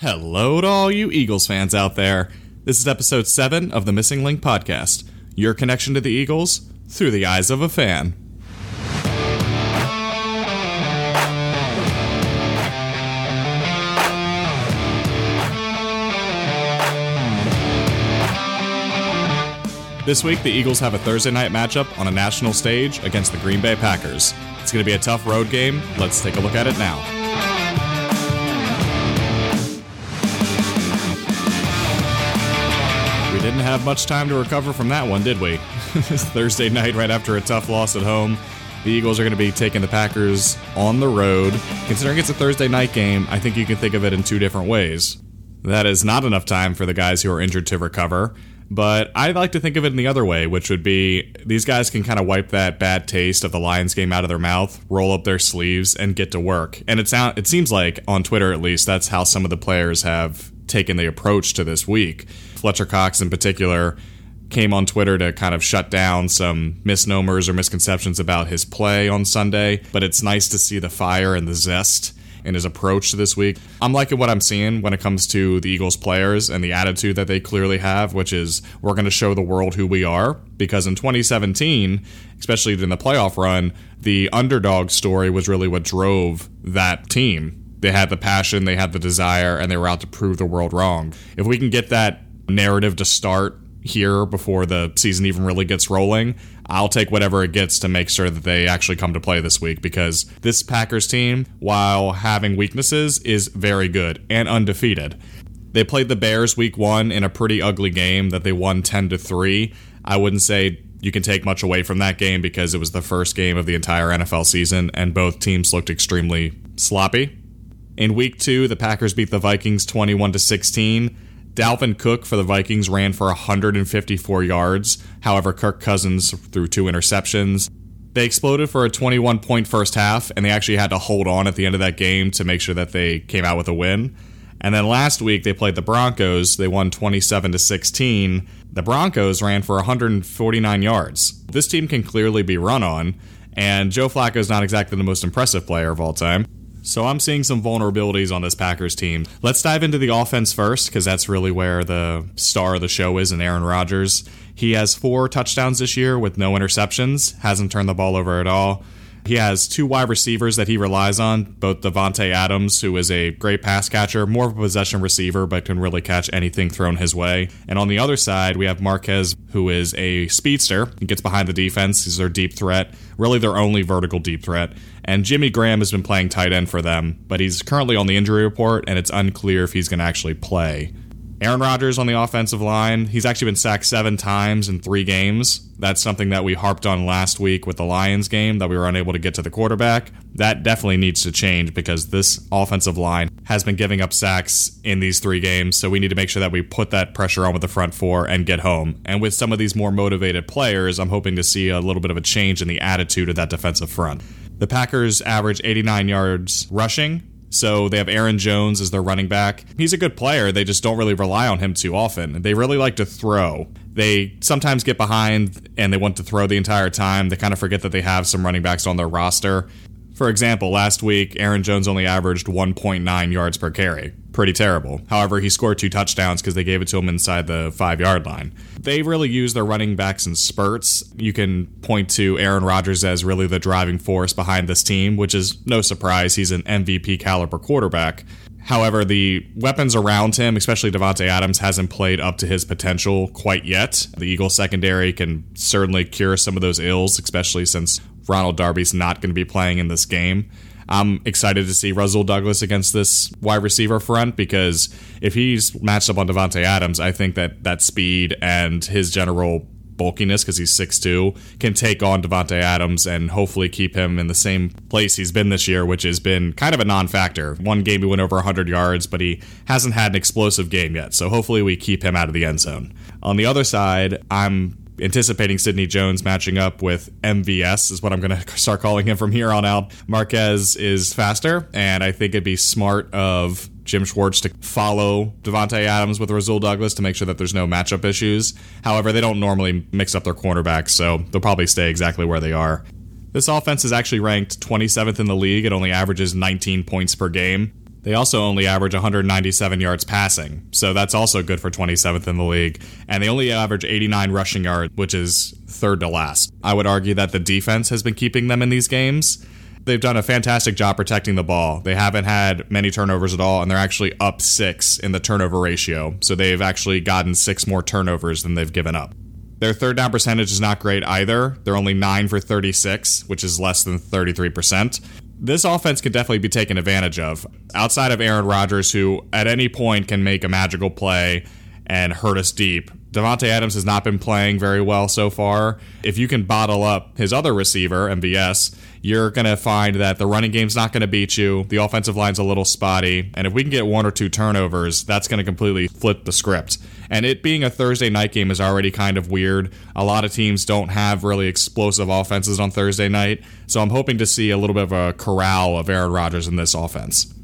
Hello to all you Eagles fans out there. This is episode 7 of the Missing Linc podcast. Your connection to the Eagles through the eyes of a fan. This week, the Eagles have a Thursday night matchup on a national stage against the Green Bay Packers. It's going to be a tough road game. Let's take a look at it now. Didn't have much time to recover from that one, did we? Thursday night, right after a tough loss at home. The Eagles are going to be taking the Packers on the road. Considering it's a Thursday night game, I think you can think of it in two different ways. That is not enough time for the guys who are injured to recover, but I'd like to think of it in the other way, which would be these guys can kind of wipe that bad taste of the Lions game out of their mouth, roll up their sleeves, and get to work. And it, sound, it seems like, on Twitter at least, that's how some of the players have taken the approach to this week. Fletcher Cox, in particular, came on Twitter to kind of shut down some misnomers or misconceptions about his play on Sunday, but it's nice to see the fire and the zest in his approach to this week. I'm liking what I'm seeing when it comes to the Eagles players and the attitude that they clearly have, which is we're going to show the world who we are. Because in 2017, especially in the playoff run, the underdog story was really what drove that team. They had the passion, they had the desire, and they were out to prove the world wrong. If we can get that narrative to start here before the season even really gets rolling, I'll take whatever it gets to make sure that they actually come to play this week because this Packers team, while having weaknesses, is very good and undefeated. They played the Bears week 1 in a pretty ugly game that they won 10 to 3. I wouldn't say you can take much away from that game because it was the first game of the entire NFL season and both teams looked extremely sloppy. In week 2, the Packers beat the Vikings 21 to 16 Dalvin Cook for the Vikings ran for 154 yards. However, Kirk Cousins threw two interceptions. They exploded for a 21 point first half, and they actually had to hold on at the end of that game to make sure that they came out with a win. And then last week they played the Broncos. They won 27 to 16. The Broncos ran for 149 yards. This team can clearly be run on, and Joe Flacco is not exactly the most impressive player of all time. So I'm seeing some vulnerabilities on this Packers team. Let's dive into the offense first because that's really where the star of the show is in Aaron Rodgers. He has four touchdowns this year with no interceptions, hasn't turned the ball over at all. He has two wide receivers that he relies on, both Davante Adams, who is a great pass catcher, more of a possession receiver, but can really catch anything thrown his way. And on the other side, we have Marquez, who is a speedster. He gets behind the defense. He's their deep threat, really their only vertical deep threat. And Jimmy Graham has been playing tight end for them, but he's currently on the injury report, and it's unclear if he's going to actually play. Aaron Rodgers on the offensive line, he's actually been sacked seven times in three games. That's something that we harped on last week with the Lions game that we were unable to get to the quarterback. That definitely needs to change because this offensive line has been giving up sacks in these three games. So we need to make sure that we put that pressure on with the front four and get home. And with some of these more motivated players, I'm hoping to see a little bit of a change in the attitude of that defensive front. The Packers average 89 yards rushing so they have Aaron Jones as their running back. He's a good player. They just don't really rely on him too often. They really like to throw. They sometimes get behind and they want to throw the entire time. They kind of forget that they have some running backs on their roster. For example, last week, Aaron Jones only averaged 1.9 yards per carry. Pretty terrible. However, he scored two touchdowns because they gave it to him inside the five yard line. They really use their running backs in spurts. You can point to Aaron Rodgers as really the driving force behind this team, which is no surprise. He's an MVP caliber quarterback. However, the weapons around him, especially Davante Adams, hasn't played up to his potential quite yet. The Eagles secondary can certainly cure some of those ills, especially since Ronald Darby's not going to be playing in this game. I'm excited to see Rasul Douglas against this wide receiver front because if he's matched up on Davante Adams, I think that that speed and his general bulkiness because he's 6'2 can take on Davante Adams and hopefully keep him in the same place he's been this year, which has been kind of a non-factor. One game he went over 100 yards, but he hasn't had an explosive game yet. So hopefully we keep him out of the end zone. On the other side, I'm anticipating Sidney Jones matching up with MVS, is what I'm going to start calling him from here on out. Marquez is faster, and I think it'd be smart of Jim Schwartz to follow Davante Adams with Rasul Douglas to make sure that there's no matchup issues. However, they don't normally mix up their cornerbacks, so they'll probably stay exactly where they are. This offense is actually ranked 27th in the league. It only averages 19 points per game. They also only average 197 yards passing, so that's also good for 27th in the league. And they only average 89 rushing yards, which is third to last. I would argue that the defense has been keeping them in these games. They've done a fantastic job protecting the ball. They haven't had many turnovers at all, and they're actually up six in the turnover ratio. So they've actually gotten six more turnovers than they've given up. Their third down percentage is not great either. They're only 9 for 36, which is less than 33% this offense could definitely be taken advantage of. Outside of Aaron Rodgers, who at any point can make a magical play and hurt us deep, Davante Adams has not been playing very well so far. If you can bottle up his other receiver, MVS, you're going to find that the running game's not going to beat you. The offensive line's a little spotty. And if we can get one or two turnovers, that's going to completely flip the script. And it being a Thursday night game is already kind of weird. A lot of teams don't have really explosive offenses on Thursday night. So I'm hoping to see a little bit of a corral of Aaron Rodgers in this offense.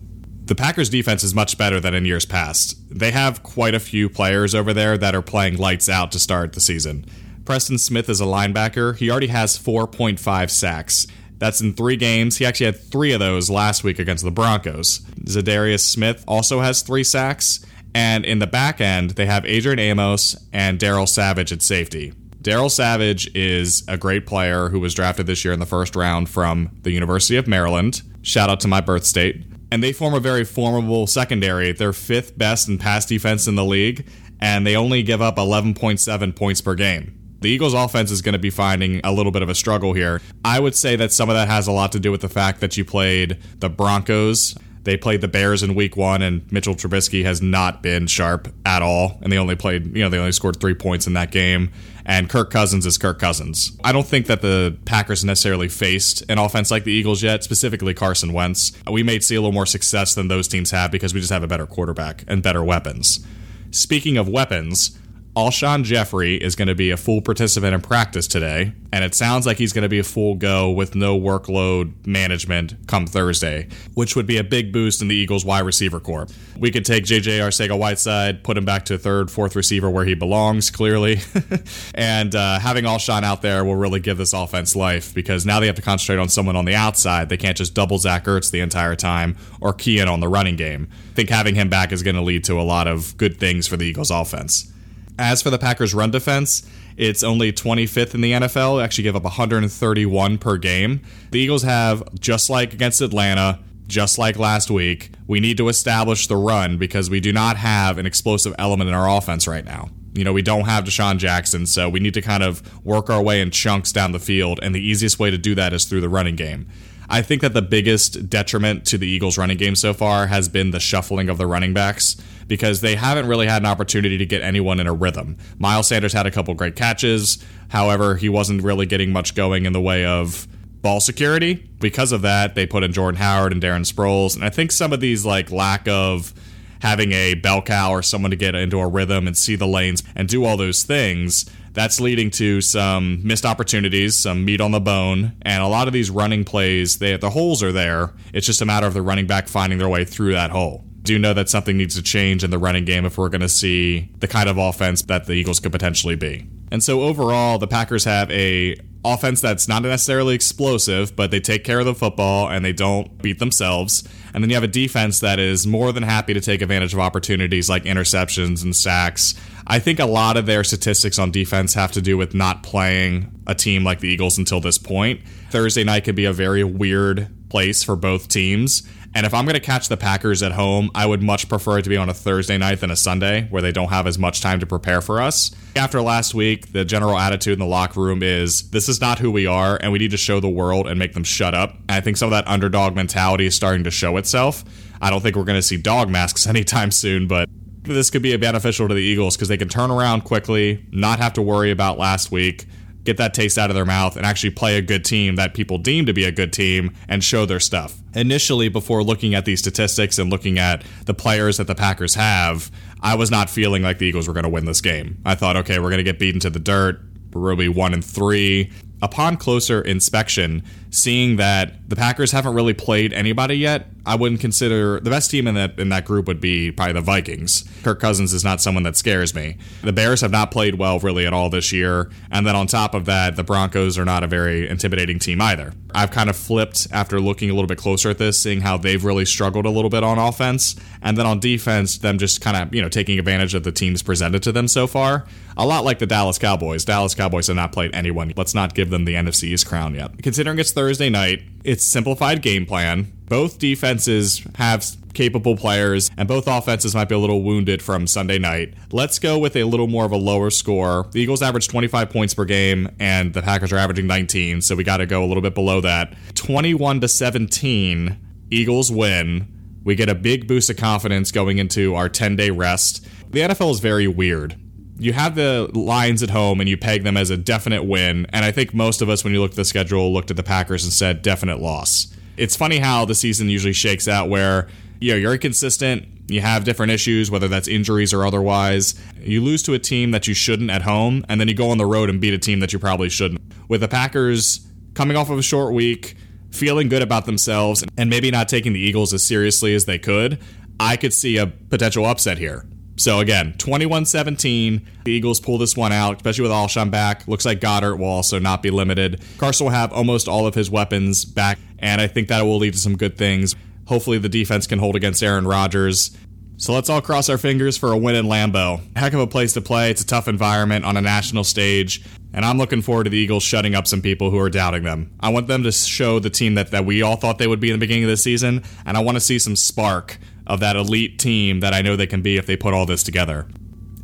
The Packers defense is much better than in years past. They have quite a few players over there that are playing lights out to start the season. Preston Smith is a linebacker. He already has 4.5 sacks. That's in three games. He actually had three of those last week against the Broncos. Za'Darius Smith also has three sacks. And in the back end, they have Adrian Amos and Daryl Savage at safety. Daryl Savage is a great player who was drafted this year in the first round from the University of Maryland. Shout out to my birth state. And they form a very formidable secondary. They're fifth best in pass defense in the league, and they only give up 11.7 points per game the Eagles' offense is going to be finding a little bit of a struggle here. I would say that some of that has a lot to do with the fact that you played the Broncos. They played the Bears in week one, and Mitchell Trubisky has not been sharp at all. And they only played, you know, they only scored three points in that game. And Kirk Cousins is Kirk Cousins. I don't think that the Packers necessarily faced an offense like the Eagles yet, specifically Carson Wentz. We may see a little more success than those teams have because we just have a better quarterback and better weapons. Speaking of weapons, Alshon Jeffery is going to be a full participant in practice today, and it sounds like he's going to be a full go with no workload management come Thursday, which would be a big boost in the Eagles' wide receiver corps. We could take JJ Arcega Whiteside, put him back to third, fourth receiver where he belongs, clearly, and uh, having Alshon out there will really give this offense life because now they have to concentrate on someone on the outside. They can't just double Zach Ertz the entire time or key in on the running game. I think having him back is going to lead to a lot of good things for the Eagles' offense. As for the Packers' run defense, it's only 25th in the NFL. They actually give up 131 per game. The Eagles have, just like against Atlanta, just like last week, we need to establish the run because we do not have an explosive element in our offense right now. You know, we don't have DeSean Jackson, so we need to kind of work our way in chunks down the field, and the easiest way to do that is through the running game. I think that the biggest detriment to the Eagles' running game so far has been the shuffling of the running backs because they haven't really had an opportunity to get anyone in a rhythm. Miles Sanders had a couple great catches. However, he wasn't really getting much going in the way of ball security. Because of that, they put in Jordan Howard and Darren Sproles. And I think some of these like lack of having a bell cow or someone to get into a rhythm and see the lanes and do all those things that's leading to some missed opportunities, some meat on the bone, and a lot of these running plays, they, the holes are there. It's just a matter of the running back finding their way through that hole. Do know that something needs to change in the running game if we're going to see the kind of offense that the Eagles could potentially be. And so overall, the Packers have a offense that's not necessarily explosive, but they take care of the football and they don't beat themselves. And then you have a defense that is more than happy to take advantage of opportunities like interceptions and sacks. I think a lot of their statistics on defense have to do with not playing a team like the Eagles until this point. Thursday night could be a very weird place for both teams. And if I'm going to catch the Packers at home, I would much prefer it to be on a Thursday night than a Sunday where they don't have as much time to prepare for us. After last week, the general attitude in the locker room is this is not who we are, and we need to show the world and make them shut up. And I think some of that underdog mentality is starting to show itself. I don't think we're going to see dog masks anytime soon, but this could be beneficial to the Eagles because they can turn around quickly, not have to worry about last week get that taste out of their mouth and actually play a good team that people deem to be a good team and show their stuff. Initially, before looking at these statistics and looking at the players that the Packers have, I was not feeling like the Eagles were going to win this game. I thought, okay, we're going to get beaten to the dirt. We're going to be one and three. Upon closer inspection, seeing that the Packers haven't really played anybody yet, I wouldn't consider the best team in that in that group would be probably the Vikings. Kirk Cousins is not someone that scares me. The Bears have not played well really at all this year, and then on top of that, the Broncos are not a very intimidating team either. I've kind of flipped after looking a little bit closer at this, seeing how they've really struggled a little bit on offense, and then on defense, them just kind of you know taking advantage of the teams presented to them so far. A lot like the Dallas Cowboys. Dallas Cowboys have not played anyone. Let's not give them the NFC's crown yet. Considering it's Thursday night, it's simplified game plan. Both defenses have capable players, and both offenses might be a little wounded from Sunday night. Let's go with a little more of a lower score. The Eagles average 25 points per game, and the Packers are averaging 19, so we got to go a little bit below that. 21 to 17, Eagles win. We get a big boost of confidence going into our 10 day rest. The NFL is very weird you have the Lions at home and you peg them as a definite win. And I think most of us, when you looked at the schedule, looked at the Packers and said definite loss. It's funny how the season usually shakes out where you know, you're inconsistent, you have different issues, whether that's injuries or otherwise. You lose to a team that you shouldn't at home, and then you go on the road and beat a team that you probably shouldn't. With the Packers coming off of a short week, feeling good about themselves, and maybe not taking the Eagles as seriously as they could, I could see a potential upset here. So again, 21-17. The Eagles pull this one out, especially with Alshon back. Looks like Goedert will also not be limited. Carson will have almost all of his weapons back, and I think that will lead to some good things. Hopefully the defense can hold against Aaron Rodgers. So let's all cross our fingers for a win in Lambeau. Heck of a place to play. It's a tough environment on a national stage. And I'm looking forward to the Eagles shutting up some people who are doubting them. I want them to show the team that, that we all thought they would be in the beginning of the season, and I want to see some spark of that elite team that I know they can be if they put all this together.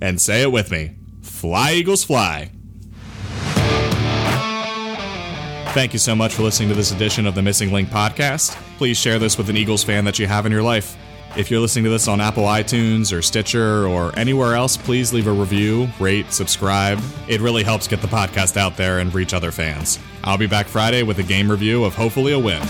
And say it with me Fly, Eagles, fly. Thank you so much for listening to this edition of the Missing Linc podcast. Please share this with an Eagles fan that you have in your life. If you're listening to this on Apple iTunes or Stitcher or anywhere else, please leave a review, rate, subscribe. It really helps get the podcast out there and reach other fans. I'll be back Friday with a game review of hopefully a win.